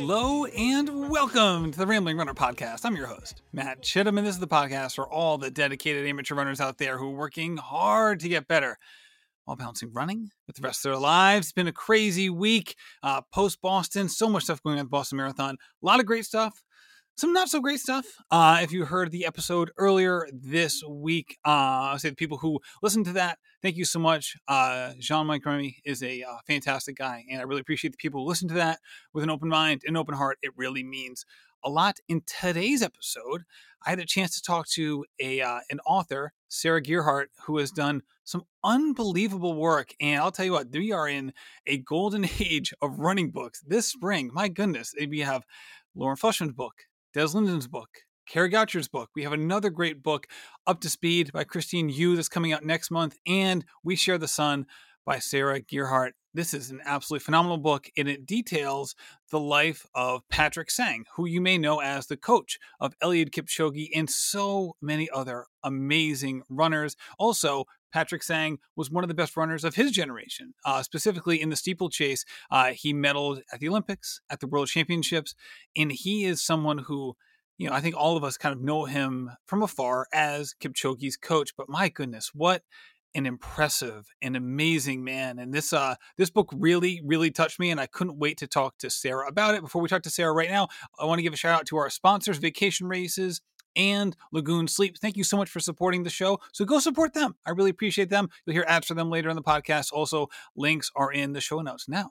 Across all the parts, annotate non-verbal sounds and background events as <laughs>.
Hello and welcome to the Rambling Runner Podcast. I'm your host, Matt Chittum, and this is the podcast for all the dedicated amateur runners out there who are working hard to get better while balancing running with the rest of their lives. It's been a crazy week uh, post Boston, so much stuff going on at the Boston Marathon. A lot of great stuff, some not so great stuff. Uh, if you heard the episode earlier this week, uh, I say the people who listened to that, thank you so much. Uh, Jean Mike Remy is a uh, fantastic guy, and I really appreciate the people who listen to that with an open mind and open heart. It really means a lot. In today's episode, I had a chance to talk to a uh, an author, Sarah Gearhart, who has done some unbelievable work. And I'll tell you what, we are in a golden <laughs> age of running books this spring. My goodness, we have Lauren Fleshman's book, Des Linden's book, Kara Goucher's book. We have another great book, Up to Speed by Christine Yu, that's coming out next month, and We Share the Sun by Sarah Gearhart. This is an absolutely phenomenal book, and it details the life of Patrick Sang, who you may know as the coach of Eliud Kipchoge and so many other amazing runners. Also, Patrick Sang was one of the best runners of his generation, uh, specifically in the steeplechase. Uh, he medaled at the Olympics, at the World Championships, and he is someone who, you know, I think all of us kind of know him from afar as Kipchoge's coach. But my goodness, what an impressive and amazing man and this uh this book really really touched me and i couldn't wait to talk to sarah about it before we talk to sarah right now i want to give a shout out to our sponsors vacation races and Lagoon Sleep. Thank you so much for supporting the show. So go support them. I really appreciate them. You'll hear ads for them later in the podcast. Also, links are in the show notes. Now,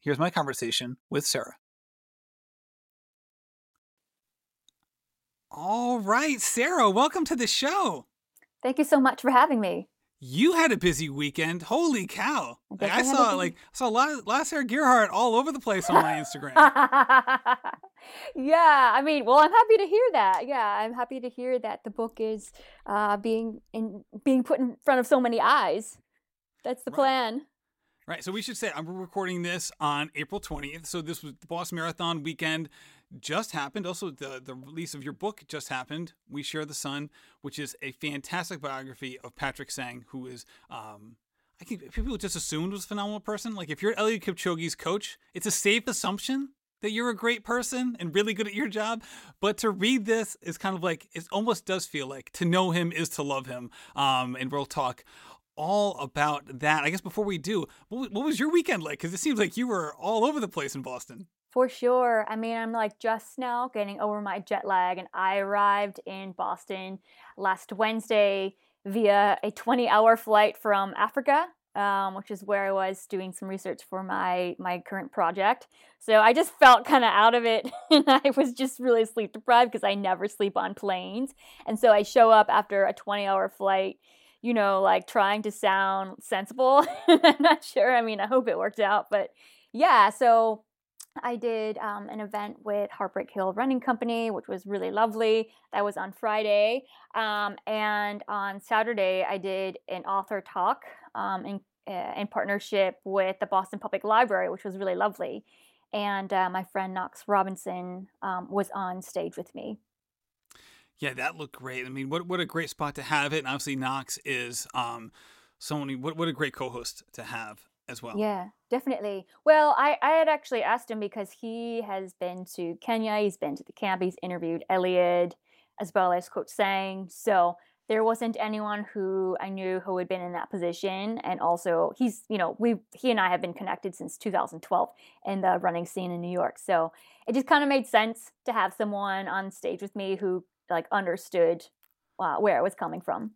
here's my conversation with Sarah. All right, Sarah, welcome to the show. Thank you so much for having me. You had a busy weekend. Holy cow! I, I saw like saw a lot of, lot Sarah Gearhart all over the place on my Instagram. <laughs> yeah, I mean, well, I'm happy to hear that. Yeah, I'm happy to hear that the book is uh, being in being put in front of so many eyes. That's the right. plan. Right. So we should say I'm recording this on April 20th. So this was the Boston Marathon weekend just happened. Also, the the release of your book just happened. We share the sun, which is a fantastic biography of Patrick Sang, who is um, I think people just assumed was a phenomenal person. Like if you're Eliud Kipchoge's coach, it's a safe assumption that you're a great person and really good at your job. But to read this is kind of like it almost does feel like to know him is to love him. Um, and we'll talk all about that. I guess before we do, what, what was your weekend like? Because it seems like you were all over the place in Boston. For sure. I mean, I'm like just now getting over my jet lag, and I arrived in Boston last Wednesday via a 20 hour flight from Africa. Um, which is where I was doing some research for my my current project. So I just felt kind of out of it, <laughs> and I was just really sleep deprived because I never sleep on planes. And so I show up after a 20 hour flight, you know, like trying to sound sensible. <laughs> I'm not sure. I mean, I hope it worked out, but yeah. So I did um, an event with Heartbreak Hill Running Company, which was really lovely. That was on Friday. Um, and on Saturday, I did an author talk um, in, uh, in partnership with the Boston Public Library, which was really lovely. And uh, my friend Knox Robinson um, was on stage with me. Yeah, that looked great. I mean, what what a great spot to have it. And obviously, Knox is um, someone. What what a great co-host to have as well. Yeah, definitely. Well, I, I had actually asked him because he has been to Kenya, he's been to the camp, he's interviewed Eliud as well as Coach Sang. So there wasn't anyone who I knew who had been in that position. And also he's, you know, we he and I have been connected since 2012 in the running scene in New York. So it just kind of made sense to have someone on stage with me who like understood uh, where I was coming from.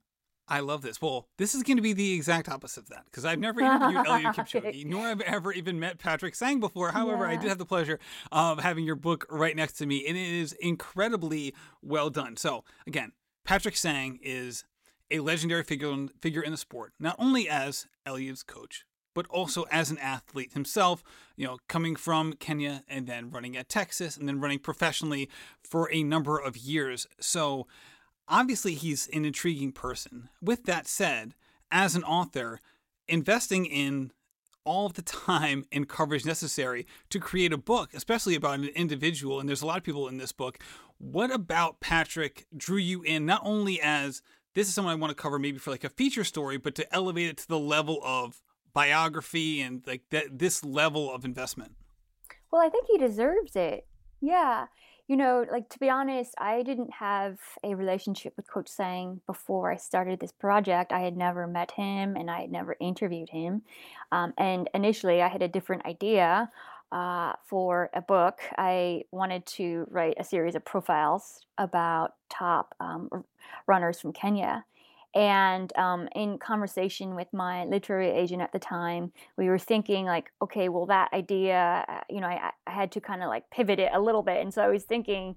I love this. Well, this is going to be the exact opposite of that because I've never interviewed Eliud <laughs> Kipchoge, nor have I ever even met Patrick Sang before. However, yeah. I did have the pleasure of having your book right next to me, and it is incredibly well done. So, again, Patrick Sang is a legendary figure in, figure in the sport, not only as Eliud's coach, but also as an athlete himself, you know, coming from Kenya and then running at Texas and then running professionally for a number of years. So, obviously he's an intriguing person. With that said, as an author, investing in all of the <laughs> time and coverage necessary to create a book, especially about an individual, and there's a lot of people in this book. What about Patrick drew you in not only as this is someone I want to cover maybe for like a feature story, but to elevate it to the level of biography and like that this level of investment? Well, I think he deserves it. Yeah. You know, like to be honest, I didn't have a relationship with Coach Sang before I started this project. I had never met him and I had never interviewed him. Um, and initially, I had a different idea uh, for a book. I wanted to write a series of profiles about top um, runners from Kenya. And um, in conversation with my literary agent at the time, we were thinking like, okay, well, that idea, uh, you know, I, I had to kind of like pivot it a little bit. And so I was thinking,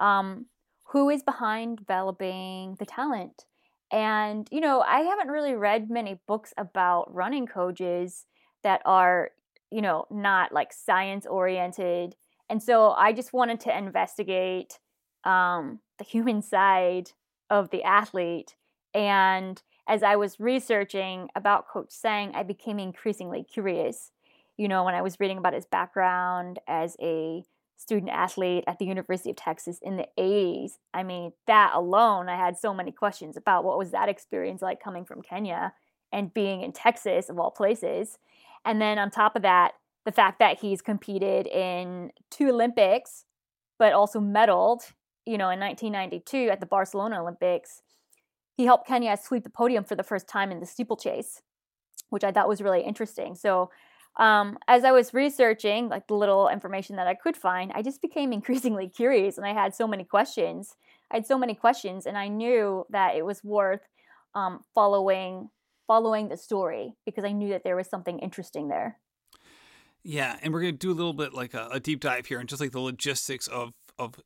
um, who is behind developing the talent? And, you know, I haven't really read many books about running coaches that are, you know, not like science oriented. And so I just wanted to investigate um, the human side of the athlete and as I was researching about Coach Sang, I became increasingly curious. You know, when I was reading about his background as a student athlete at the University of Texas in the 80s, I mean, that alone, I had so many questions about what was that experience like coming from Kenya and being in Texas, of all places. And then on top of that, the fact that he's competed in two Olympics, but also medaled, you know, in 1992 at the Barcelona Olympics he helped Kenya sweep the podium for the first time in the steeplechase, which I thought was really interesting. So, um, as I was researching, like the little information that I could find, I just became <laughs> increasingly curious, and I had so many questions. I had so many questions, and I knew that it was worth um, following following the story because I knew that there was something interesting there. Yeah, and we're gonna do a little bit like a, a deep dive here and just like the logistics of of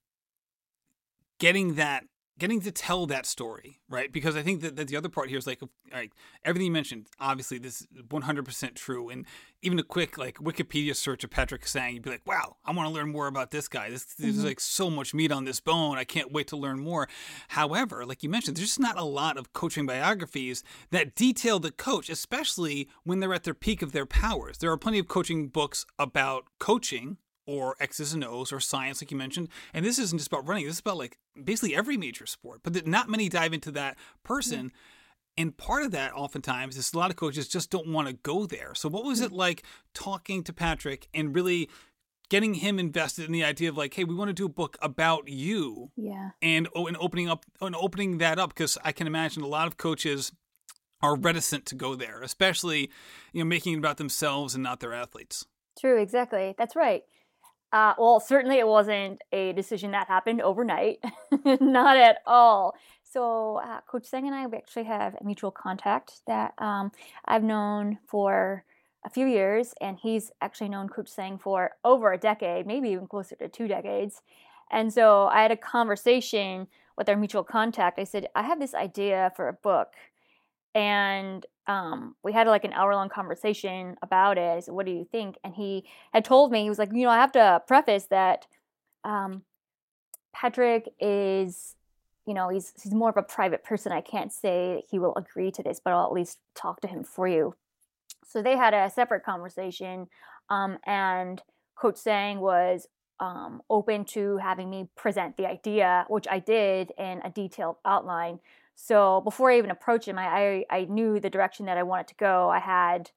getting that getting to tell that story, right? Because I think that, that the other part here is like, like everything you mentioned, obviously this is 100% true. And even a quick like Wikipedia search of Patrick Sang, you'd be like, wow, I want to learn more about this guy. This, there's mm-hmm. like so much meat on this bone. I can't wait to learn more. However, like you mentioned, there's just not a lot of coaching biographies that detail the coach, especially when they're at their peak of their powers. There are plenty of coaching books about coaching, or X's and O's or science, like you mentioned. And this isn't just about running, this is about like basically every major sport, but not many dive into that person. And part of that, oftentimes, is a lot of coaches just don't want to go there. So, what was it like talking to Patrick and really getting him invested in the idea of like, hey, we want to do a book about you, yeah, and oh, and opening up and opening that up because I can imagine a lot of coaches are reticent to go there, especially you know making it about themselves and not their athletes. True, exactly. That's right. Uh, well, certainly it wasn't a decision that happened overnight, <laughs> not at all. So, uh, Coach Sang and I, we actually have a mutual contact that um, I've known for a few years, and he's actually known Coach Sang for over a decade, maybe even closer to two decades. And so I had a conversation with our mutual contact. I said, I have this idea for a book and um, we had like an hour long conversation about it. I said, "What do you think?" And he had told me he was like, "You know, I have to preface that um, Patrick is, you know, he's he's more of a private person. I can't say he will agree to this, but I'll at least talk to him for you." So they had a separate conversation, um, and Coach Sang was um, open to having me present the idea, which I did in a detailed outline so before I even approached him, I, I, I knew the direction that I wanted to go. I had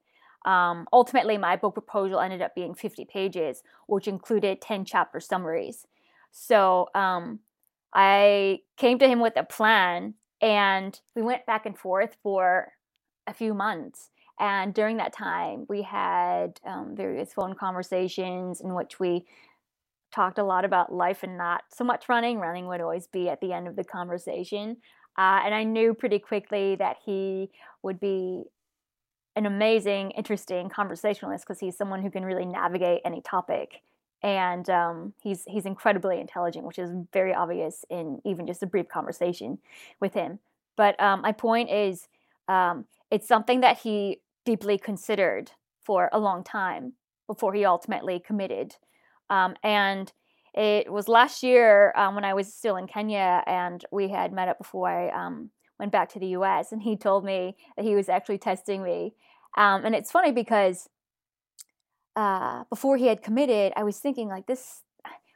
um, ultimately my book proposal ended up being 50 pages, which included 10 chapter summaries. So um, I came to him with a plan, and we went back and forth for a few months. And during that time, we had um, various phone conversations in which we talked a lot about life and not so much running. Running would always be at the end of the conversation. Uh, and I knew pretty quickly that he would be an amazing, interesting conversationalist because he's someone who can really navigate any topic. And um, he's he's incredibly intelligent, which is very obvious in even just a brief conversation with him. But um, my point is, um, it's something that he deeply considered for a long time before he ultimately committed. Um, and it was last year um, when I was still in Kenya, and we had met up before I um, went back to the U.S. And he told me that he was actually testing me, um, and it's funny because uh, before he had committed, I was thinking like this.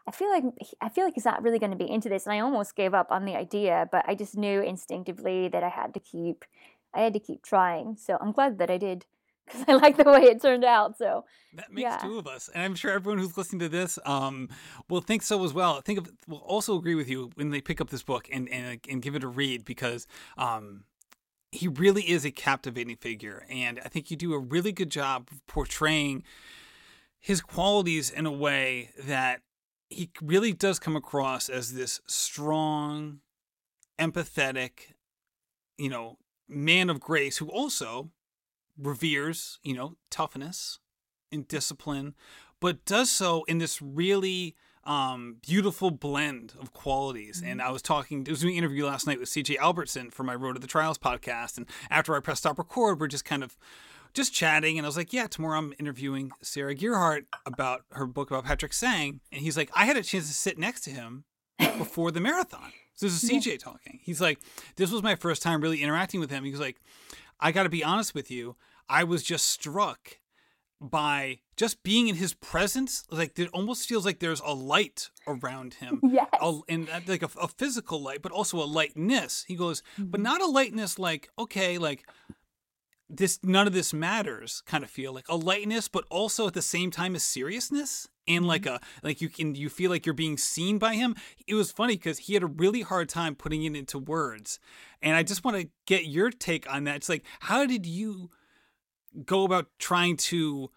I feel like I feel like he's not really going to be into this, and I almost gave up on the idea. But I just knew instinctively that I had to keep, I had to keep trying. So I'm glad that I did. Because I like the way it turned out. So that makes yeah. two of us, and I'm sure everyone who's listening to this um, will think so as well. Think of will also agree with you when they pick up this book and and, and give it a read because um, he really is a captivating figure, and I think you do a really good job of portraying his qualities in a way that he really does come across as this strong, empathetic, you know, man of grace who also reveres, you know, toughness and discipline, but does so in this really um, beautiful blend of qualities. Mm-hmm. And I was talking, it was an interview last night with CJ Albertson for my Road to the Trials podcast. And after I pressed stop record, we're just kind of just chatting. And I was like, yeah, tomorrow I'm interviewing Sarah Gearhart about her book about Patrick Sang. And he's like, I had a chance to sit next to him <laughs> before the marathon. So this is CJ yeah. talking. He's like, this was my first time really interacting with him. He was like, I got to be honest with you. I was just struck by just being in his presence like it almost feels like there's a light around him <laughs> yes. A, and like a, a, physical light but also a lightness he goes mm-hmm. but not a lightness like okay like this none of this matters kind of feel like a lightness but also at the same time a seriousness and like mm-hmm. a like you can you feel like you're being seen by him it was funny because he had a really hard time putting it into words and i just want to get your take on that it's like how did you go about trying to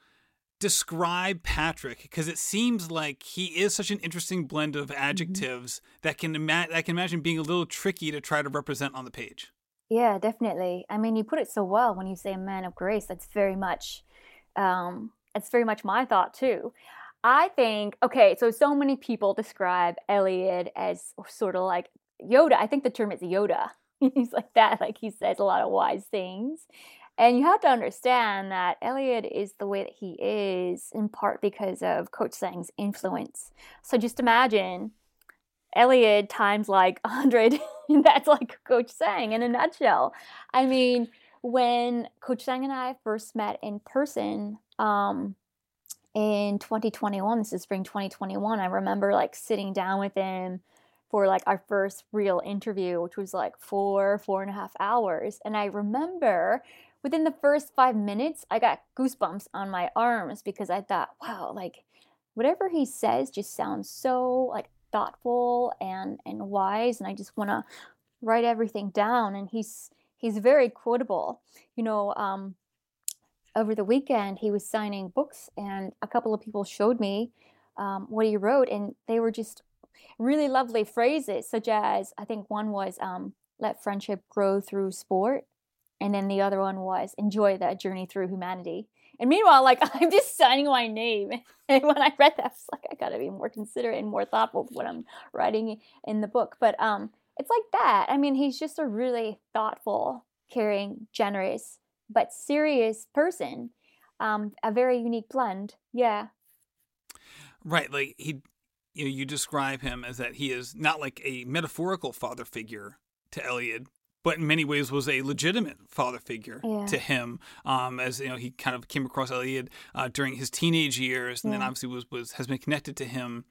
describe Patrick because it seems like he is such an interesting blend of mm-hmm. adjectives mm-hmm. that can ima- I can imagine being a little tricky to try to represent on the page. Yeah, definitely. I mean, you put it so well when you say a man of grace. That's very much, um, that's very much my thought too. I think okay, so so many people describe Eliud as sort of like Yoda. I think the term is Yoda. <laughs> He's like that, like he says a lot of wise things. And you have to understand that Eliud is the way that he is in part because of Coach Sang's influence. So just imagine Eliud times like 100. <laughs> that's like Coach Sang in a nutshell. I mean, when Coach Sang and I first met in person um, in 2021, this is spring 2021, I remember like sitting down with him for like our first real interview, which was like four, four and a half hours. And I remember within the first five minutes, I got goosebumps on my arms because I thought, wow, like whatever he says just sounds so like thoughtful and and wise, and I just want to write everything down. And he's he's very quotable. You know, um, over the weekend he was signing books, and a couple of people showed me um, what he wrote, and they were just really lovely phrases, such as I think one was um, "Let friendship grow through sport." and then the other one was enjoy that journey through humanity. And meanwhile, like <laughs> I'm just signing my name. <laughs> And when I read that, I was like, I gotta be more considerate and more thoughtful of what I'm writing in the book. But um, it's like that. I mean, he's just a really thoughtful, caring, generous, but serious person. Um, a very unique blend. Yeah. Right. Like he, you know, you describe him as that he is not like a metaphorical father figure to Eliud, but in many ways was a legitimate father figure yeah. to him. Um, as you know, he kind of came across Eliud uh, during his teenage years, and yeah. then obviously was was has been connected to him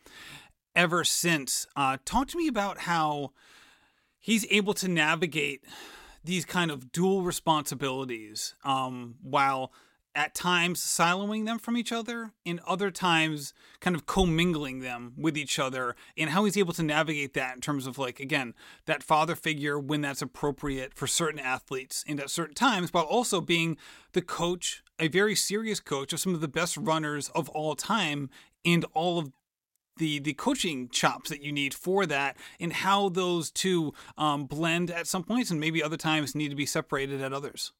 ever since. Uh, talk to me about how he's able to navigate these kind of dual responsibilities um, while at times siloing them from each other, in other times kind of commingling them with each other, and how he's able to navigate that in terms of like again that father figure when that's appropriate for certain athletes and at certain times, while also being the coach, a very serious coach of some of the best runners of all time, and all of the the coaching chops that you need for that, and how those two um, blend at some points, and maybe other times need to be separated at others.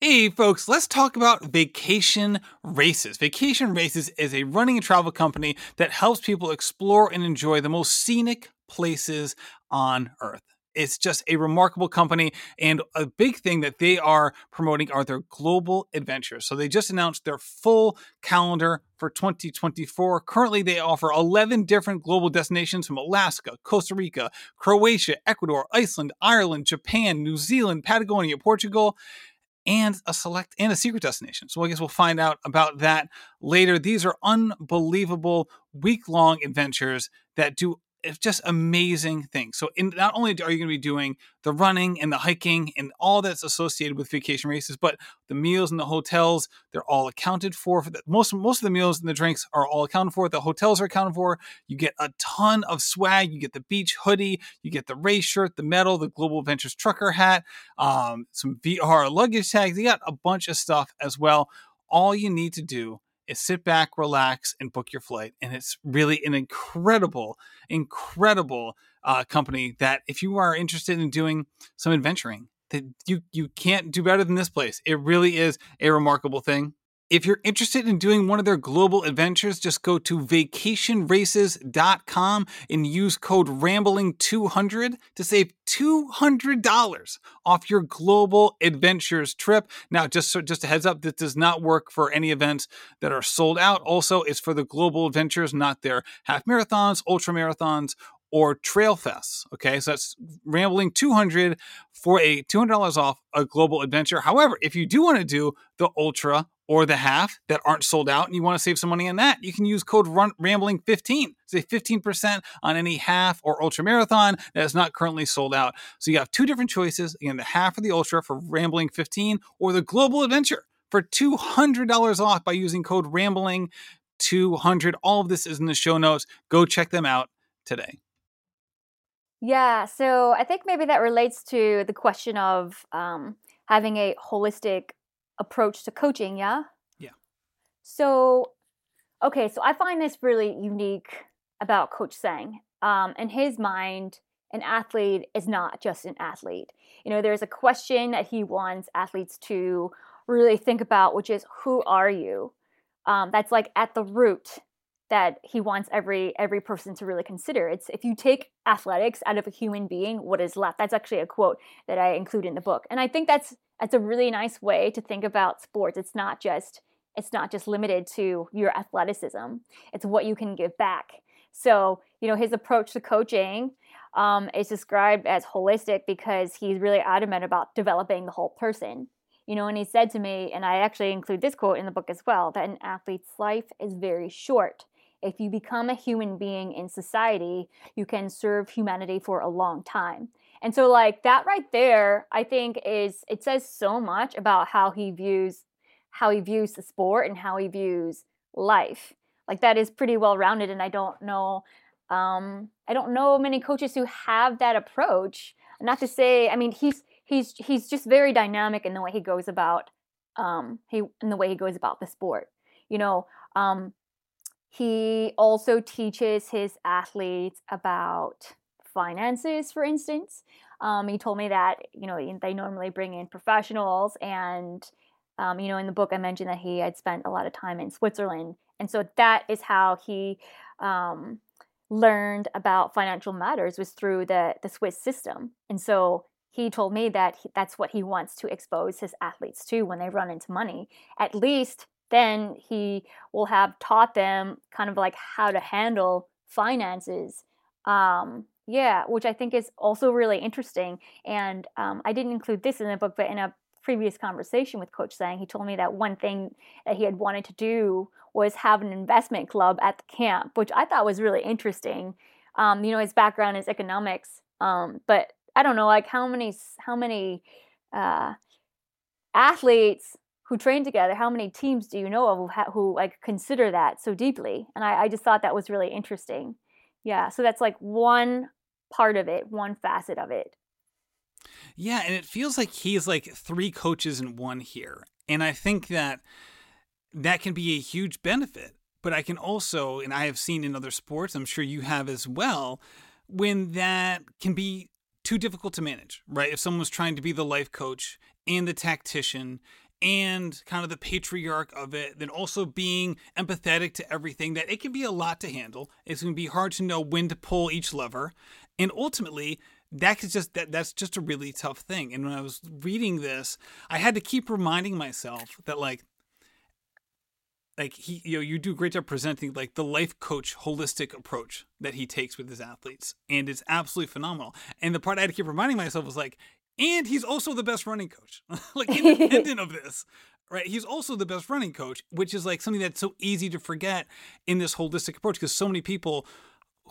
Hey, folks, let's talk about Vacation Races. Vacation Races is a running and travel company that helps people explore and enjoy the most scenic places on Earth. It's just a remarkable company, and a big thing that they are promoting are their global adventures. So, they just announced their full calendar for 2024. Currently, they offer 11 different global destinations from Alaska, Costa Rica, Croatia, Ecuador, Iceland, Ireland, Japan, New Zealand, Patagonia, Portugal and a select and a secret destination. So I guess we'll find out about that later. These are unbelievable week long adventures that do it's just amazing things. So, in, not only are you going to be doing the running and the hiking and all that's associated with vacation races, but the meals and the hotels, they're all accounted for. for the, most, most of the meals and the drinks are all accounted for. The hotels are accounted for. You get a ton of swag. You get the beach hoodie, you get the race shirt, the medal, the Global Adventures trucker hat, um, some VR luggage tags. You got a bunch of stuff as well. All you need to do is sit back, relax, and book your flight. And it's really an incredible, incredible uh, company that if you are interested in doing some adventuring, that you you can't do better than this place. It really is a remarkable thing. If you're interested in doing one of their global adventures, just go to vacationraces.com and use code RAMBLING200 to save $200 off your global adventures trip. Now, just so, just a heads up, this does not work for any events that are sold out. Also, it's for the global adventures, not their half marathons, ultra marathons, or Trail Fests. Okay, so that's Rambling 200 for a $200 off a global adventure. However, if you do want to do the Ultra or the half that aren't sold out and you want to save some money on that, you can use code RAMBLING15. Save 15% on any half or ultra marathon that is not currently sold out. So you have two different choices. Again, the half or the ultra for Rambling 15 or the global adventure for $200 off by using code RAMBLING200. All of this is in the show notes. Go check them out today. Yeah, so I think maybe that relates to the question of um, having a holistic approach to coaching, yeah? Yeah. So, okay, so I find this really unique about Coach Sang. Um, in his mind, an athlete is not just an athlete. You know, there's a question that he wants athletes to really think about, which is who are you? Um, that's like at the root that he wants every every person to really consider. It's if you take athletics out of a human being, what is left? That's actually a quote that I include in the book. And I think that's that's a really nice way to think about sports. It's not just it's not just limited to your athleticism. It's what you can give back. So, you know, his approach to coaching um, is described as holistic because he's really adamant about developing the whole person. You know, and he said to me, and I actually include this quote in the book as well, that an athlete's life is very short if you become a human being in society, you can serve humanity for a long time. And so, like that right there, I think is it says so much about how he views how he views the sport and how he views life. Like that is pretty well rounded, and I don't know, um, I don't know many coaches who have that approach. Not to say, I mean, he's he's he's just very dynamic in the way he goes about um, he in the way he goes about the sport. You know, um, he also teaches his athletes about finances, for instance. Um, he told me that you know they normally bring in professionals, and um, you know in the book I mentioned that he had spent a lot of time in Switzerland, and so that is how he um, learned about financial matters was through the the Swiss system, and so he told me that he, that's what he wants to expose his athletes to when they run into money. At least then he will have taught them kind of like how to handle finances. Um, yeah, which I think is also really interesting. And um, I didn't include this in the book, but in a previous conversation with Coach Sang, he told me that one thing that he had wanted to do was have an investment club at the camp, which I thought was really interesting. Um, you know, his background is economics, um, but I don't know, like how many how many uh, athletes who train together how many teams do you know of who, who like consider that so deeply and I, I just thought that was really interesting yeah so that's like one part of it one facet of it yeah and it feels like he's like three coaches in one here and i think that that can be a huge benefit but i can also and i have seen in other sports i'm sure you have as well when that can be too difficult to manage right if someone's trying to be the life coach and the tactician and kind of the patriarch of it, then also being empathetic to everything, that it can be a lot to handle. It's going to be hard to know when to pull each lever. And ultimately, that's just that that's just a really tough thing. And when I was reading this, I had to keep reminding myself that like like he you know you do a great job presenting like the life coach holistic approach that he takes with his athletes and it's absolutely phenomenal and the part i had to keep reminding myself was like and he's also the best running coach. <laughs> like independent of this, right? He's also the best running coach, which is like something that's so easy to forget in this holistic approach because so many people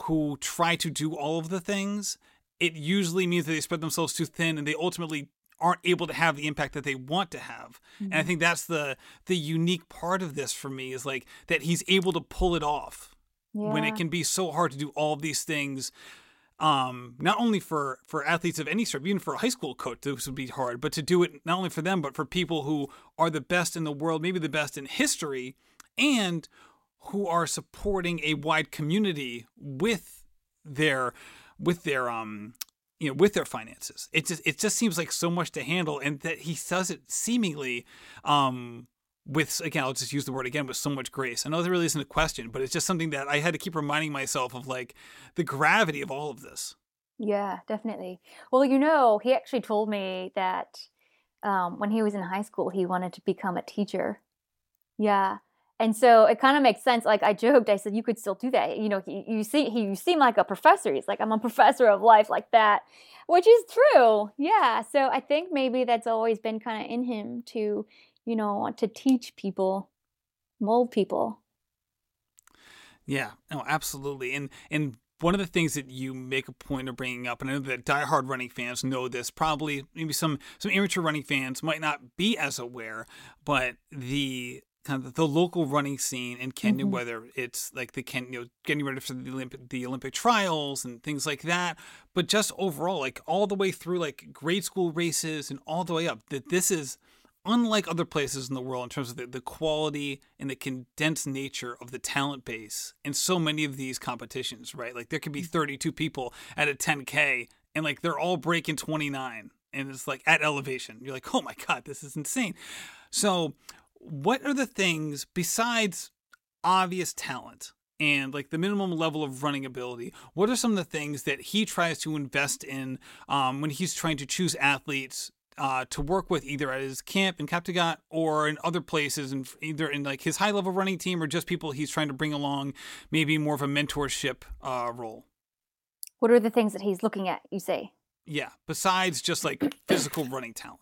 who try to do all of the things, it usually means that they spread themselves too thin and they ultimately aren't able to have the impact that they want to have. Mm-hmm. And I mm-hmm. think that's the the unique part of this for me is like that he's able to pull it off yeah. when it can be so hard to do all of these things um, not only for for athletes of any sort, even for a high school coach, this would be hard. But to do it not only for them, but for people who are the best in the world, maybe the best in history, and who are supporting a wide community with their with their um you know with their finances. It just it just seems like so much to handle and that he does it seemingly um with again i'll just use the word again with so much grace. I know there really isn't a question but it's just something that i had to keep reminding myself of like the gravity of all of this. Yeah definitely. Well you know he actually told me that um, when he was in high school he wanted to become a teacher. Yeah and so it kind of makes sense. Like I joked, I said, you could still do that. You know, he, you see, he, you seem like a professor. He's like, I'm a professor of life like that, which is true. Yeah. So I think maybe that's always been kind of in him to, you know, want to teach people, mold people. Yeah, no, absolutely. And, and one of the things that you make a point of bringing up, and I know that diehard running fans know this, probably maybe some some amateur running fans might not be as aware, but the kind of the local running scene in Kenya, mm-hmm. whether it's like the Ken, you know, getting ready for the Olympic, the Olympic trials and things like that, but just overall, like all the way through like grade school races and all the way up, that this is unlike other places in the world in terms of the, the quality and the condensed nature of the talent base in so many of these competitions, right? Like there could be mm. 32 people at a 10K and like they're all breaking 29 and it's like at elevation. You're like, oh my God, this is insane. So what are the things besides obvious talent and like the minimum level of running ability what are some of the things that he tries to invest in um, when he's trying to choose athletes uh, to work with either at his camp in Kaptagat or in other places, and either in like his high level running team or just people he's trying to bring along, maybe more of a mentorship uh, role. What are the things that he's looking at? You say? Yeah, besides just like physical running talent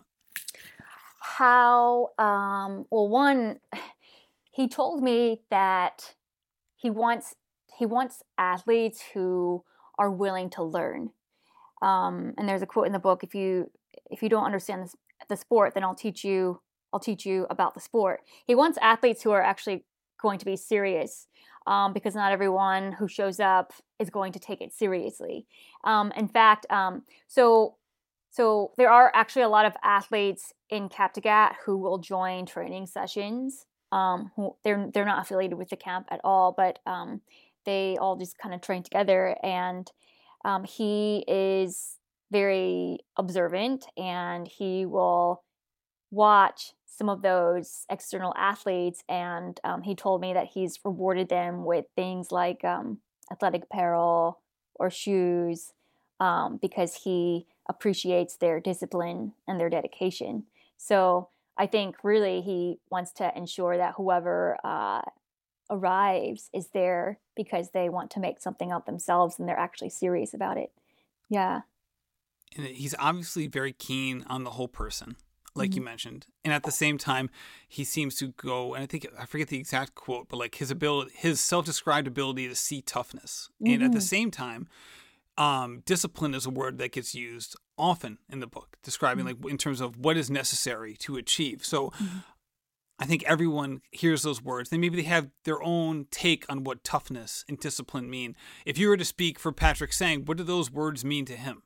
how um, well one <sighs> he told me that he wants he wants athletes who are willing to learn. Um, and there's a quote in the book if you if you don't understand this, the sport then i'll teach you i'll teach you about the sport. He wants athletes who are actually going to be serious um, because not everyone who shows up is going to take it seriously. Um, in fact um, so so there are actually a lot of athletes in Kaptagat who will join training sessions. Um, who they're they're not affiliated with the camp at all, but um, they all just kind of train together. And um, he is very observant, and he will watch some of those external athletes. And um, he told me that he's rewarded them with things like um, athletic apparel or shoes um, because he appreciates their discipline and their dedication. So I think really he wants to ensure that whoever uh, arrives is there because they want to make something of themselves and they're actually serious about it. Yeah. And he's obviously very keen on the whole person, like mm-hmm. you mentioned. And at the same time, he seems to go, and I think, I forget the exact quote, but like his ability, his self described ability to see toughness. Mm-hmm. And at the mm-hmm. same time, um, discipline is a word that gets used often in the book, describing mm-hmm. like in terms of what is necessary to achieve. So mm-hmm. I think everyone hears those words. Then maybe they have their own take on what toughness and discipline mean. If you were to speak for Patrick Sang, what do those words mean to him?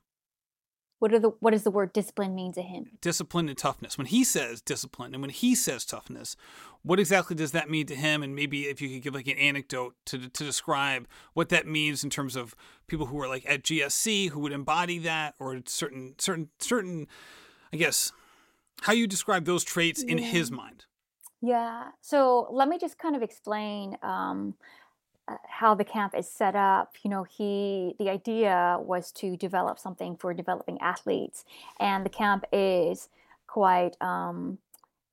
What are the what does the word discipline mean to him? Discipline and toughness. When he says discipline and when he says toughness, what exactly does that mean to him? And maybe if you could give like an anecdote to to describe what that means in terms of people who are like at GSC who would embody that, or certain certain certain, I guess, how you describe those traits in his mind. Yeah. So let me just kind of explain um, how the camp is set up you know he the idea was to develop something for developing athletes. And the camp is quite um,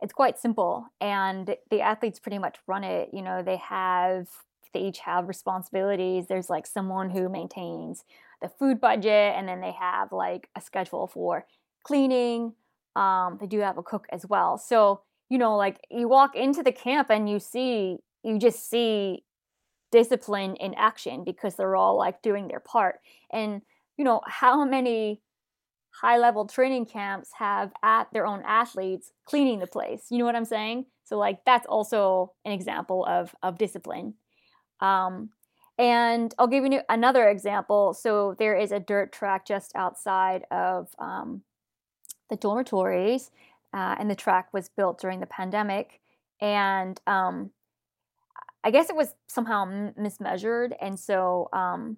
it's quite simple. And the athletes pretty much run it. You know they have they each have responsibilities. There's like someone who maintains the food budget and then they have like a schedule for cleaning. Um, they do have a cook as well. So you know like you walk into the camp and you see you just see discipline in action because they're all like doing their part. And you know, how many high level training camps have at their own athletes cleaning the place? You know what I'm saying? So like that's also an example of of discipline. Um, and I'll give you another example. So there is a dirt track just outside of um, the dormitories, uh, and the track was built during the pandemic. And um, I guess it was somehow mismeasured, and so um,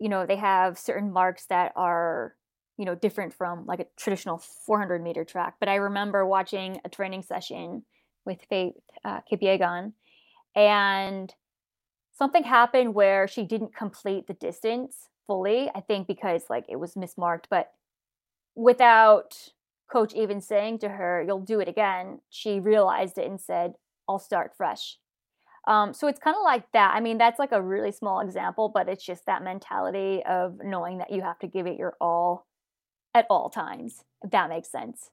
you know they have certain marks that are you know different from like a traditional 400 meter track. But I remember watching a training session with Faith uh, Kipyegon, and something happened where she didn't complete the distance fully. I think because like it was mismarked, but without coach even saying to her, "You'll do it again," she realized it and said, "I'll start fresh." Um, so it's kind of like that. I mean, that's like a really small example, but it's just that mentality of knowing that you have to give it your all at all times. If that makes sense.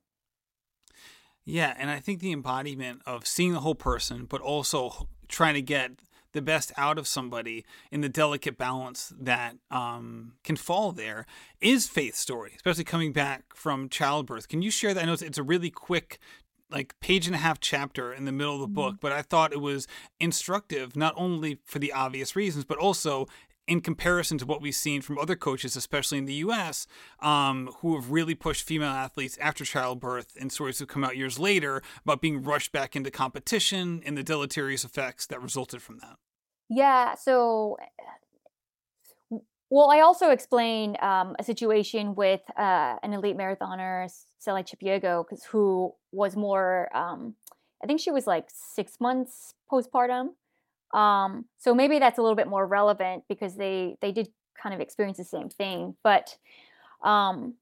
Yeah, and I think the embodiment of seeing the whole person, but also trying to get the best out of somebody in the delicate balance that um, can fall there is Faith's story, especially coming back from childbirth. Can you share that? I know it's a really quick like page and a half chapter in the middle of the book, mm-hmm. but I thought it was instructive not only for the obvious reasons, but also in comparison to what we've seen from other coaches, especially in the U.S., um, who have really pushed female athletes after childbirth, and stories have come out years later about being rushed back into competition and the deleterious effects that resulted from that. Yeah. So, well, I also explained um, a situation with uh, an elite marathoner, Sally Kipyego, who was more. Um, I think she was like six months postpartum um, so maybe that's a little bit more relevant because they they did kind of experience the same thing. But um,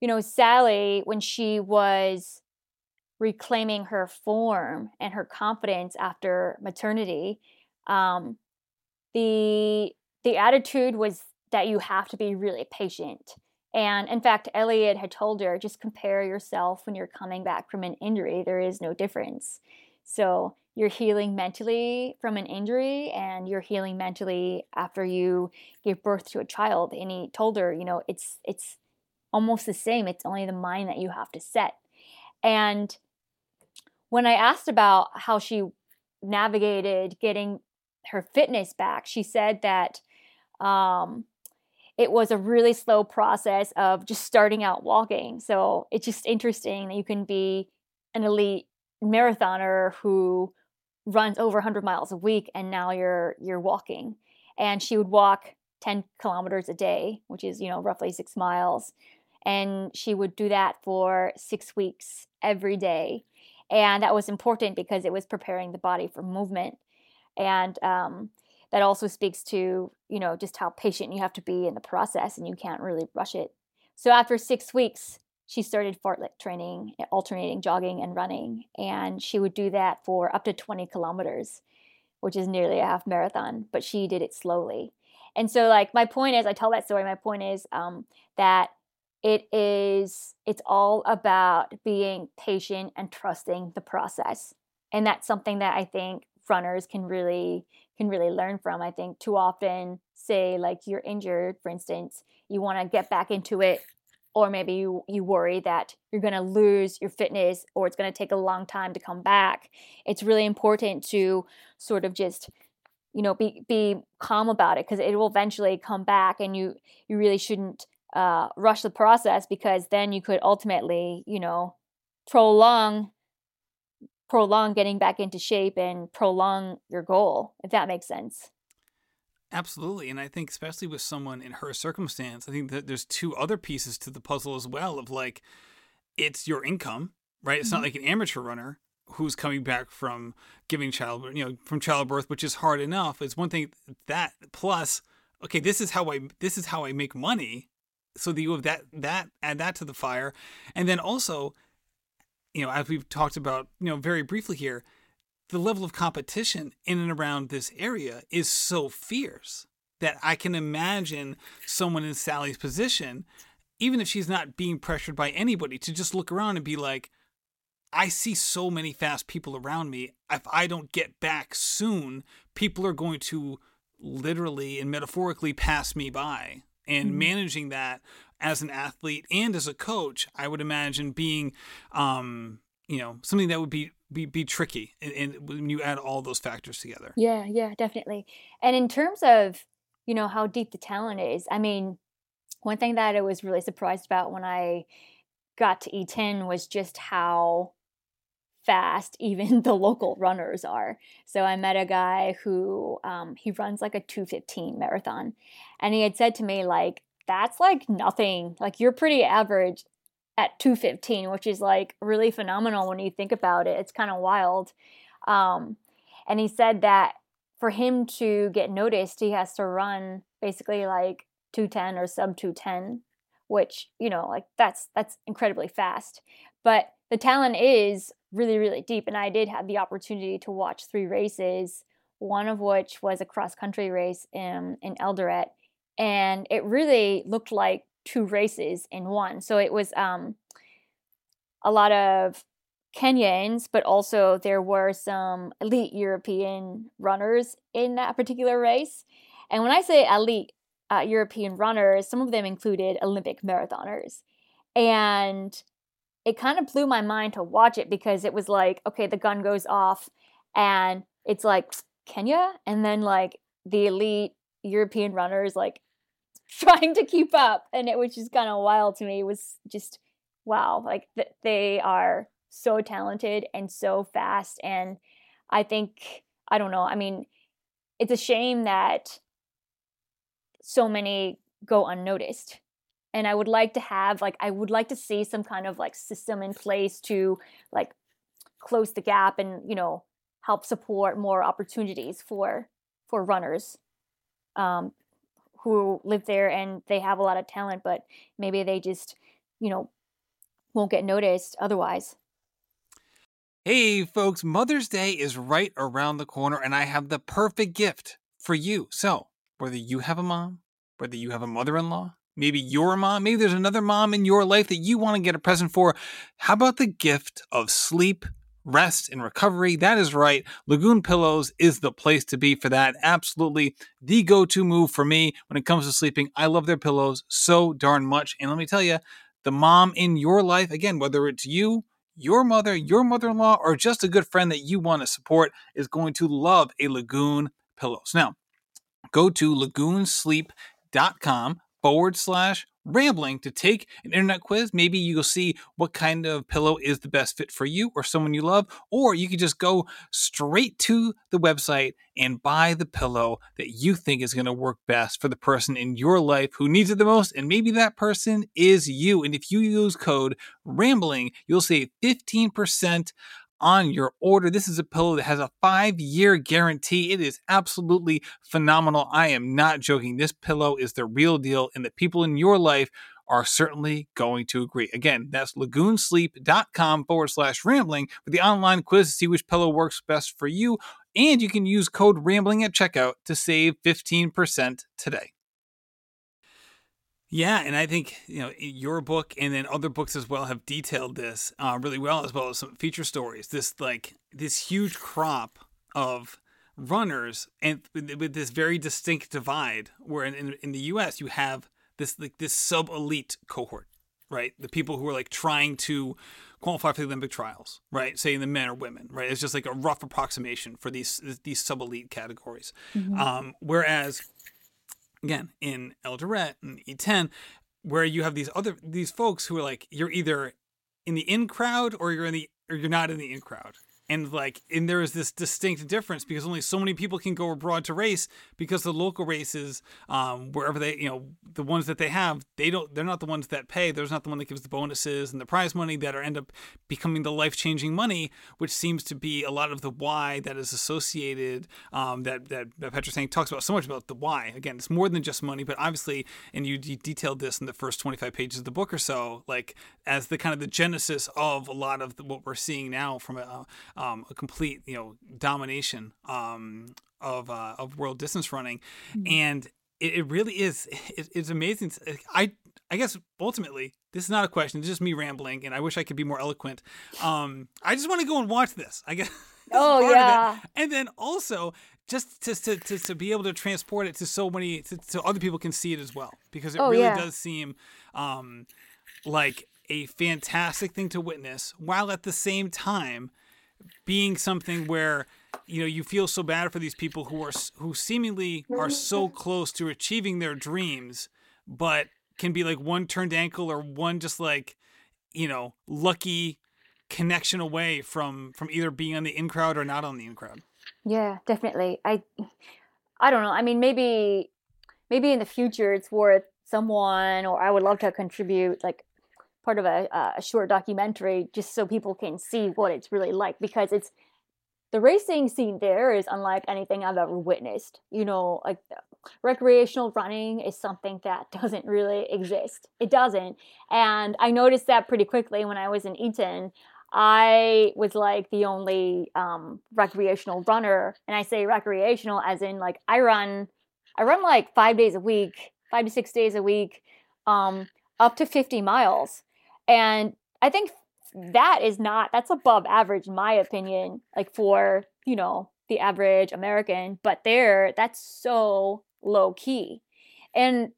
you know, Sally, when she was reclaiming her form and her confidence after maternity, um, the the attitude was that you have to be really patient. And in fact, Eliud had told her, just compare yourself when you're coming back from an injury. There is no difference. So you're healing mentally from an injury and you're healing mentally after you give birth to a child and he told her you know it's it's almost the same it's only the mind that you have to set and when i asked about how she navigated getting her fitness back she said that um, it was a really slow process of just starting out walking. So it's just interesting that you can be an elite marathoner who runs over 100 miles a week and now you're you're walking. And she would walk 10 kilometers a day which is you know roughly 6 miles. And she would do that for 6 weeks every day. And that was important because it was preparing the body for movement. And um, that also speaks to you know just how patient you have to be in the process and you can't really rush it so after 6 weeks she started fartlek training, alternating jogging and running, and she would do that for up to 20 kilometers, which is nearly a half marathon, but she did it slowly. And so, like, my point is, I tell that story. My point is um, that it is, it's all about being patient and trusting the process, and that's something that I think runners can really can really learn from. I think too often, say like you're injured, for instance, you want to get back into it or maybe you, you worry that you're going to lose your fitness or it's going to take a long time to come back it's really important to sort of just you know be be calm about it because it will eventually come back and you you really shouldn't uh, rush the process because then you could ultimately you know prolong prolong getting back into shape and prolong your goal if that makes sense Absolutely. And I think, especially with someone in her circumstance, I think that there's two other pieces to the puzzle as well of like, it's your income, right? It's mm-hmm. not like an amateur runner who's coming back from giving child, you know, from childbirth, which is hard enough. It's one thing that plus, okay, this is how I, this is how I make money. So that you have that, that, add that to the fire. And then also, you know, as we've talked about, you know, very briefly here, the level of competition in and around this area is so fierce that I can imagine someone in Sally's position, even if she's not being pressured by anybody, to just look around and be like, I see so many fast people around me. If I don't get back soon, people are going to literally and metaphorically pass me by. And mm-hmm. managing that as an athlete and as a coach, I would imagine being, um, you know, something that would be be, be tricky and, and when you add all those factors together. Yeah, yeah, definitely. And in terms of, you know, how deep the talent is, I mean, one thing that I was really surprised about when I got to Iten was just how fast <laughs> even the local runners are. So I met a guy who um, he runs like a 215 marathon, and he had said to me like, "That's like nothing. Like you're pretty average at 215, which is like really phenomenal when you think about it. It's kind of wild." Um, and he said that for him to get noticed, he has to run basically like 210 or sub 210 which you know like that's that's incredibly fast but the talent is really really deep and i did have the opportunity to watch three races one of which was a cross country race in in eldoret and it really looked like two races in one. So it was um a lot of kenyans but also there were some elite european runners in that particular race. And when i say elite uh, European runners, some of them included Olympic marathoners. And it kind of blew my mind to watch it because it was like, okay, the gun goes off and it's like Kenya, and then like the elite European runners like <laughs> trying to keep up. And it was just kind of wild to me. It was just wow, like th- they are so talented and so fast. And I think, I don't know, I mean, it's a shame that so many go unnoticed and i would like to have like i would like to see some kind of like system in place to like close the gap and you know help support more opportunities for for runners um, who live there and they have a lot of talent but maybe they just you know won't get noticed otherwise hey folks mother's day is right around the corner and i have the perfect gift for you so whether you have a mom, whether you have a mother in law, maybe your mom, maybe there's another mom in your life that you want to get a present for. How about the gift of sleep? Rest and recovery. That is right. Lagoon Pillows is the place to be for that. Absolutely the go to move for me when it comes to sleeping. I love their pillows so darn much. And let me tell you, the mom in your life, again, whether it's you, your mother, your mother in law, or just a good friend that you want to support, is going to love a Lagoon Pillows. Now, go to lagoonsleep.com forward slash rambling to take an internet quiz. Maybe you'll see what kind of pillow is the best fit for you or someone you love, or you can just go straight to the website and buy the pillow that you think is going to work best for the person in your life who needs it the most. And maybe that person is you. And if you use code rambling, you'll save 15% on your order. This is a pillow that has a five year guarantee. It is absolutely phenomenal. I am not joking. This pillow is the real deal, and the people in your life are certainly going to agree. Again, that's lagoonsleep.com forward slash rambling for the online quiz to see which pillow works best for you. And you can use code rambling at checkout to save 15% today. Yeah, and I think you know your book and then other books as well have detailed this uh, really well, as well as some feature stories. This like this huge crop of runners, and with this very distinct divide, where in, in, in the U.S. you have this like this sub elite cohort, right? The people who are like trying to qualify for the Olympic trials, right? Saying the men or women, right? It's just like a rough approximation for these these sub elite categories. Mm-hmm. Um, whereas again in Eldoret and Iten, where you have these other these folks who are like you're either in the in crowd or you're in the or you're not in the in crowd and like and there is this distinct difference because only so many people can go abroad to race because the local races um, wherever they you know the ones that they have they don't they're not the ones that pay. There's not the one that gives the bonuses and the prize money that are end up becoming the life-changing money which seems to be a lot of the why that is associated um, that, that that Patrick Sang talks about so much about the why. Again it's more than just money but obviously and you detailed this in the first 25 pages of the book or so like as the kind of the genesis of a lot of the, what we're seeing now from a um, a complete you know domination um, of uh, of world distance running, mm-hmm. and it, it really is. It, it's amazing. I I guess ultimately this is not a question. It's just me rambling, and I wish I could be more eloquent. Um, I just want to go and watch this. I guess. <laughs> oh yeah. And then also just to, to, to, to, be able to transport it to so many to, so other people can see it as well because it oh, really yeah. does seem um, like a fantastic thing to witness while at the same time being something where you know you feel so bad for these people who are who seemingly are mm-hmm. so close to achieving their dreams but can be like one turned ankle or one just like you know lucky connection away from from either being on the in crowd or not on the in crowd. Yeah definitely. I i don't know. I mean maybe maybe in the future it's worth someone or i would love to contribute like part of a, a short documentary just so people can see what it's really like because it's the racing scene there is unlike anything I've ever witnessed. You know, like recreational running is something that <laughs> doesn't really exist. It doesn't. And I noticed that pretty quickly when I was in Iten. I was like the only um, recreational runner, and I say recreational as in like I run, I run like five days a week, five to six days a week, um, up to fifty miles, and I think that is not that's above average in my opinion like for you know the average american but there that's so low key and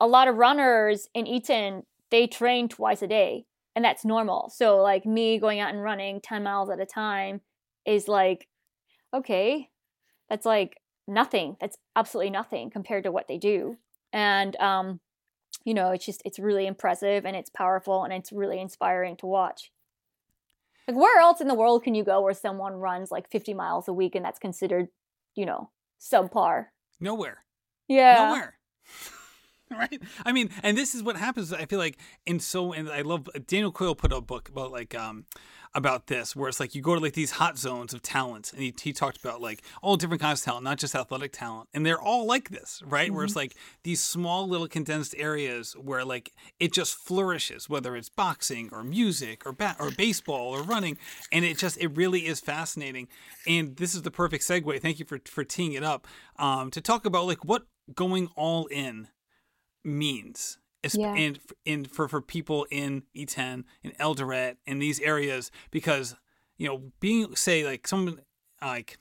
a lot of runners in Iten they train twice a day and that's normal. So like me going out and running 10 miles at a time is like okay that's like nothing. That's absolutely nothing compared to what they do. And um you know it's just it's really impressive and it's powerful and it's really inspiring to watch like where else in the world can you go where someone runs like 50 miles a week and that's considered, you know, subpar? Nowhere. Yeah. Nowhere. <laughs> <laughs> right? I mean, and this is what happens. I feel like in so, and I love Daniel Coyle put a book about like um about this, where it's like you go to like these hot zones of talent, and he, he talked about like all different kinds of talent, not just athletic talent, and they're all like this, right? Mm-hmm. Where it's mm-hmm. like these small little condensed areas where like it just flourishes, whether it's boxing or music or bat or baseball or running, and it just it really is fascinating. And this is the perfect segue. Thank you for for teeing it up um, to talk about like what going all in means yeah. and in for for people in Iten in Eldoret in these areas because you know being say like someone like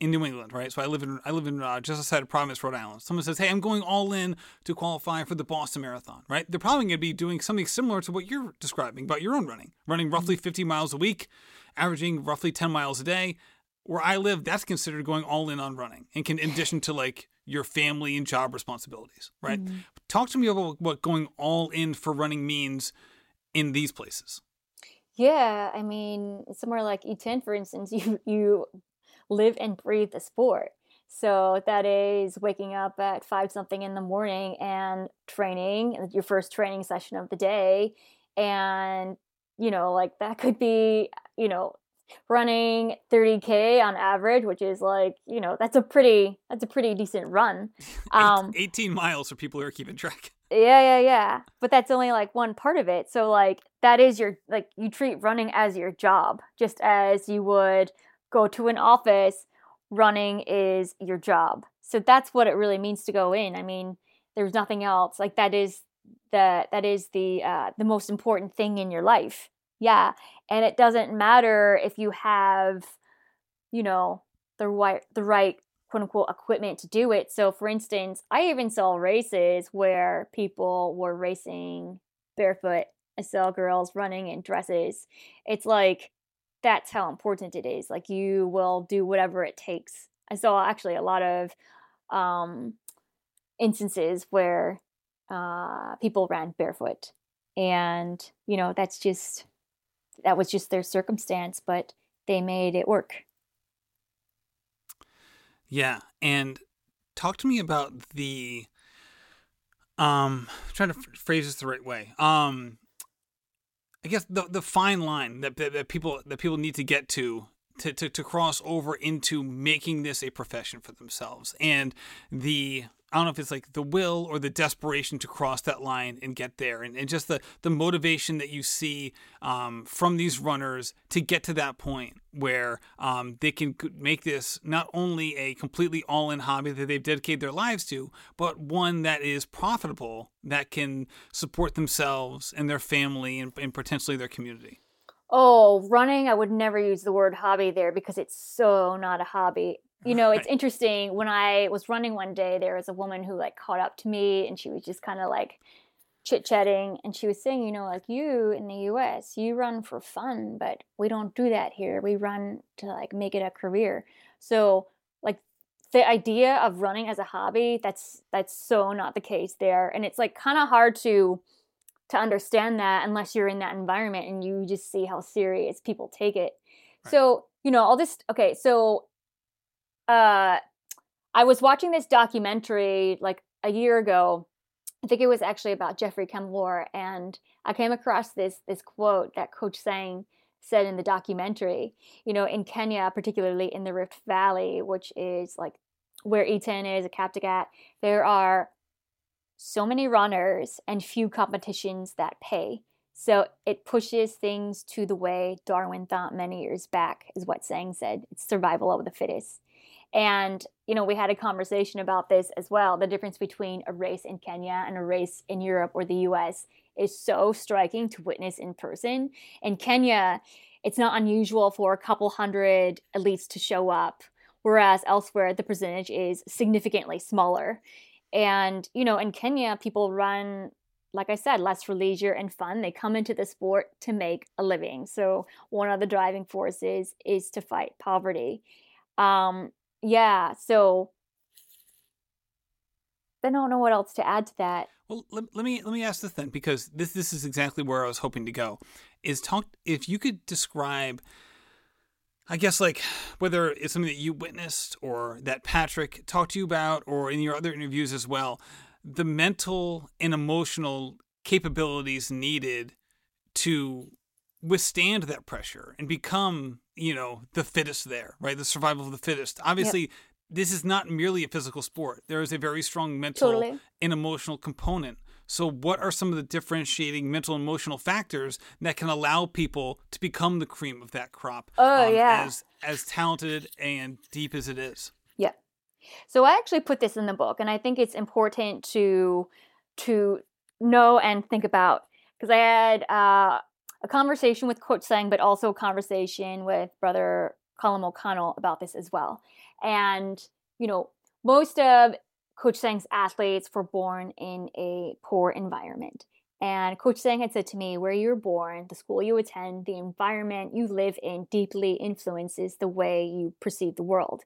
in New England, right? So I live in I live in uh, just outside of Providence, Rhode Island. Someone says, "Hey, I'm going all in to qualify for the Boston Marathon," right? They're probably going to be doing something similar to what you're describing about your own running, running roughly mm-hmm. 50 miles a week, averaging roughly 10 miles a day. Where I live, that's considered going all in on running, and can in addition to like your family and job responsibilities, right? Mm-hmm. Talk to me about what going all in for running means in these places. Yeah, I mean, somewhere like Iten, for instance, <laughs> you you live and breathe the sport. So that is waking up at five something in the morning and training, your first training session of the day. And, you know, like that could be, you know, running 30k on average which is like you know that's a pretty that's a pretty decent run. <laughs> Um 18 miles for people who are keeping track. Yeah yeah yeah. But that's only like one part of it. So like that is your like you treat running as your job just as you would go to an office running is your job. So that's what it really means to go in. I mean there's nothing else. Like that is the that is the uh the most important thing in your life yeah. And it doesn't matter if you have, you know, the right the right quote unquote equipment to do it. So for instance, I even saw races where people were racing barefoot. I saw girls running in dresses. It's like that's how important it is. Like you will do whatever it takes. I saw actually a lot of um, instances where uh, people ran barefoot, and you know that's just that was just their circumstance, but they made it work. Yeah, and talk to me about the um I'm trying to phrase this the right way. Um I guess the the fine line that, that, that people that people need to get to to, to to cross over into making this a profession for themselves and the I don't know if it's like the will or the desperation to cross that line and get there, and, and just the the motivation that you see um, from these runners to get to that point where um, they can make this not only a completely all in hobby that they've dedicated their lives to, but one that is profitable that can support themselves and their family and, and potentially their community. Oh, running, I would never use the word hobby there because it's so not a hobby you know, it's <laughs> interesting. When I was running one day, there was a woman who like caught up to me and she was just kind of like chit chatting. And she was saying, you know, like you in the US, you run for fun, but we don't do that here. We run to like make it a career. So, like, the idea of running as a hobby, that's that's so not the case there. And it's like kind of hard to to understand that unless you're in that environment and you just see how serious people take it. Right. So, you know, all this okay, so uh, I was watching this documentary like a year ago. I think it was actually about Geoffrey Kamworor, and I came across this this quote that Coach Sang said in the documentary. You know, in Kenya, particularly in the Rift Valley, which is like where Iten is, a Kaptagat, there are so many runners and few competitions that pay. So it pushes things to the way Darwin thought many years back, is what Sang said. It's survival of the fittest. And, you know, we had a conversation about this as well. The difference between a race in Kenya and a race in Europe or the US is so striking to witness in person. In Kenya, it's not unusual for a couple hundred elites to show up, whereas elsewhere, the percentage is significantly smaller. And, you know, in Kenya, people run like I said, less for leisure and fun. They come into the sport to make a living. So one of the driving forces is to fight poverty. Um, yeah, so I don't know what else to add to that. Well, let, let me let me ask this then, because this this is exactly where I was hoping to go. Is talk if you could describe, I guess like whether it's something that you witnessed or that Patrick talked to you about, or in your other interviews as well, the mental and emotional capabilities needed to withstand that pressure and become you know the fittest there right? The survival of the fittest. Obviously yep. this is not merely a physical sport. There is a very strong mental totally. and emotional component. So what are some of the differentiating mental and emotional factors that can allow people to become the cream of that crop oh um, yeah. as as talented and deep as it is? Yeah. So i actually put this in the book and i think it's important to to know and think about. Because i had uh a conversation with Coach Sang, but also a conversation with Brother Colum O'Connell about this as well. And, you know, most of Coach Sang's athletes were born in a poor environment. And Coach Sang had said to me, where you're born, the school you attend, the environment you live in deeply influences the way you perceive the world.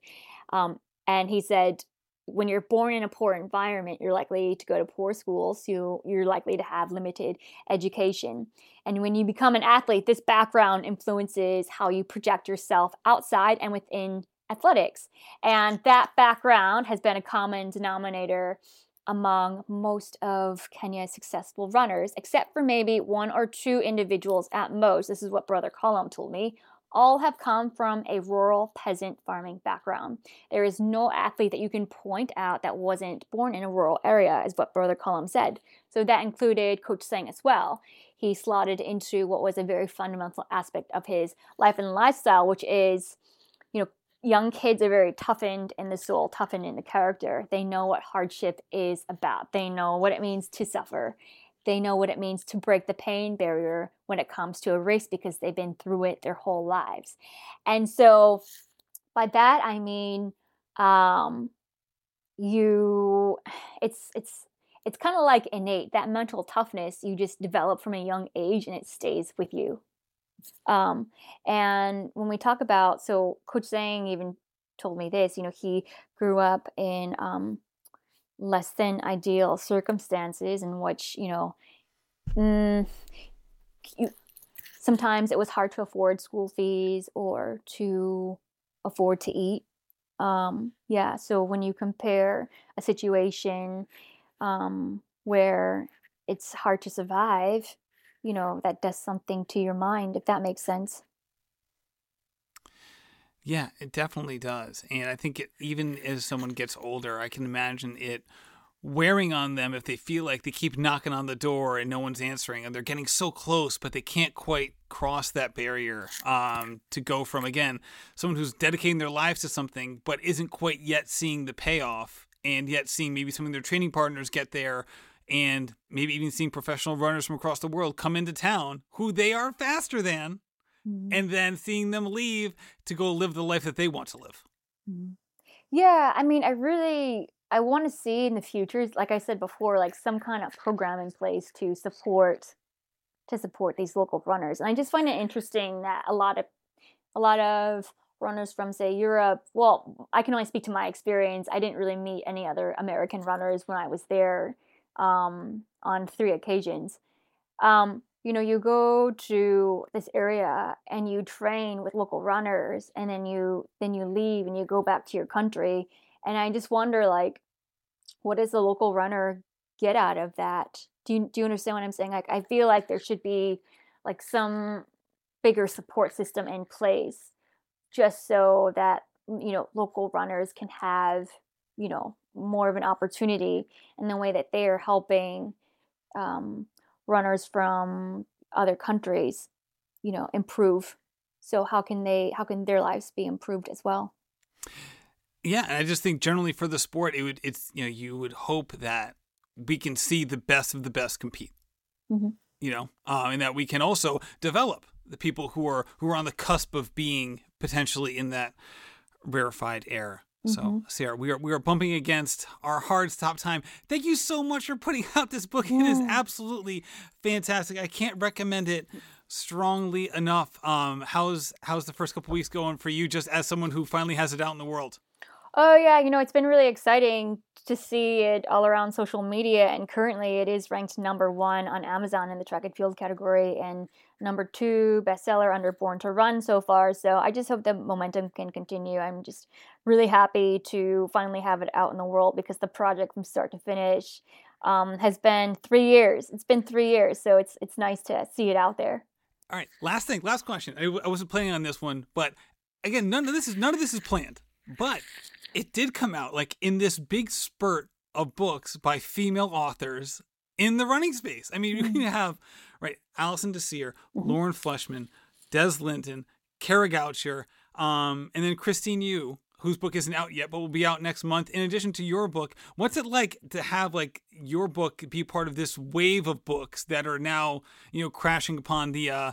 Um, and he said, when you're born in a poor environment, you're likely to go to poor schools. So you're likely to have limited education. And when you become an athlete, this background influences how you project yourself outside and within athletics. And that background has been a common denominator among most of Kenya's successful runners, except for maybe one or two individuals at most. This is what Brother Colum told me all have come from a rural peasant farming background. There is no athlete that you can point out that wasn't born in a rural area, is what Brother Colum said. So that included Coach Sang as well. He slotted into what was a very fundamental aspect of his life and lifestyle, which is, you know, young kids are very toughened in the soul, toughened in the character. They know what hardship is about. They know what it means to suffer. They know what it means to break the pain barrier when it comes to a race because they've been through it their whole lives. And so by that I mean um, you <sighs> it's it's it's kind of like innate that mental toughness you just develop from a young age and it stays with you um, and when we talk about so coach Sang even told me this you know he grew up in um, less than ideal circumstances in which you know mm, you, sometimes it was hard to afford school fees or to afford to eat. Um, yeah so when you compare a situation um, where it's hard to survive you know that does something to your mind if that makes sense yeah, it definitely does. And I think it, even as someone gets older, I can imagine it wearing on them if they feel like they keep knocking on the door and no one's answering and they're getting so close but they can't quite cross that barrier um, to go from again someone who's dedicating their lives to something but isn't quite yet seeing the payoff and yet seeing maybe some of their training partners get there and maybe even seeing professional runners from across the world come into town who they are faster than mm-hmm. and then seeing them leave to go live the life that they want to live mm-hmm. yeah i mean i really I want to see in the future, like I said before, like some kind of program in place to support to support these local runners. And I just find it interesting that a lot of a lot of runners from say Europe, well, I can only speak to my experience. I didn't really meet any other American runners when I was there um, on three occasions. Um, you know, you go to this area and you train with local runners and then you then you leave and you go back to your country and I just wonder, like, what does the local runner get out of that? Do you do you understand what I'm saying? Like, I feel like there should be like some bigger support system in place, just so that you know local runners can have you know more of an opportunity in the way that they are helping um, runners from other countries, you know, improve. So how can they? How can their lives be improved as well? Yeah, I just think generally for the sport, it would it's you know you would hope that we can see the best of the best compete. Mm-hmm. You know, uh, and that we can also develop the people who are who are on the cusp of being potentially in that rarefied air. Mm-hmm. So, Sarah, we are we are bumping against our hard stop time. Thank you so much for putting <laughs> out this book. Yeah. It is absolutely fantastic. I can't recommend it strongly enough. Um, how's how's the first couple weeks going for you, just as someone who finally has it out in the world? Oh yeah, you know, it's been really exciting to see it all around social media and currently it is ranked number 1 on Amazon in the track and field category and number 2 bestseller under Born to Run so far. So I just hope the momentum can continue. I'm just really happy to finally have it out in the world because the project from start to finish um, has been 3 years. It's been 3 years, so it's it's nice to see it out there. All right, last thing, last question. I, I wasn't planning on this one, but again, none of this is none of this is planned. But it did come out like in this big spurt of books by female authors in the running space. I mean, mm-hmm. you have right Alison Désir, mm-hmm. Lauren Fleshman, Des Linden, Kara Goucher, um, and then Christine Yu, whose book isn't out yet but will be out next month. In addition to your book, what's it like to have like your book be part of this wave of books that are now you know crashing upon the uh,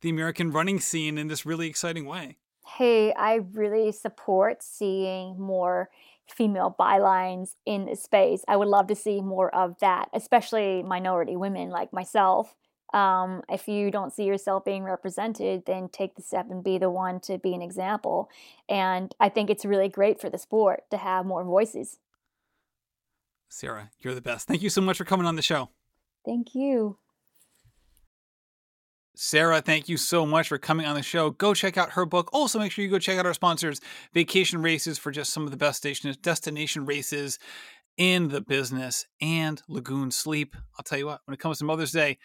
the American running scene in this really exciting way? hey, I really support seeing more female bylines in the space. I would love to see more of that, especially minority women like myself. Um, if you don't see yourself being represented, then take the step and be the one to be an example. And I think it's really great for the sport to have more voices. Sarah, you're the best. Thank you so much for coming on the show. Thank you. Sarah, thank you so much for coming on the show. Go check out her book. Also, make sure you go check out our sponsors, Vacation Races, for just some of the best destination races in the business, and Lagoon Sleep. I'll tell you what, when it comes to Mother's Day,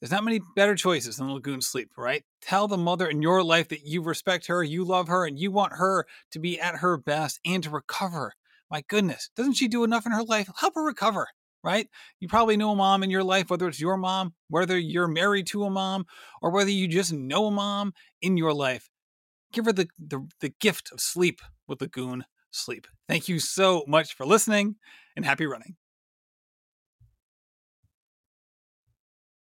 there's not many better choices than Lagoon Sleep, right? Tell the mother in your life that you respect her, you love her, and you want her to be at her best and to recover. My goodness, doesn't she do enough in her life? Help her recover right? You probably know a mom in your life, whether it's your mom, whether you're married to a mom, or whether you just know a mom in your life. Give her the, the, the gift of sleep with Lagoon Sleep. Thank you so much for listening and happy running.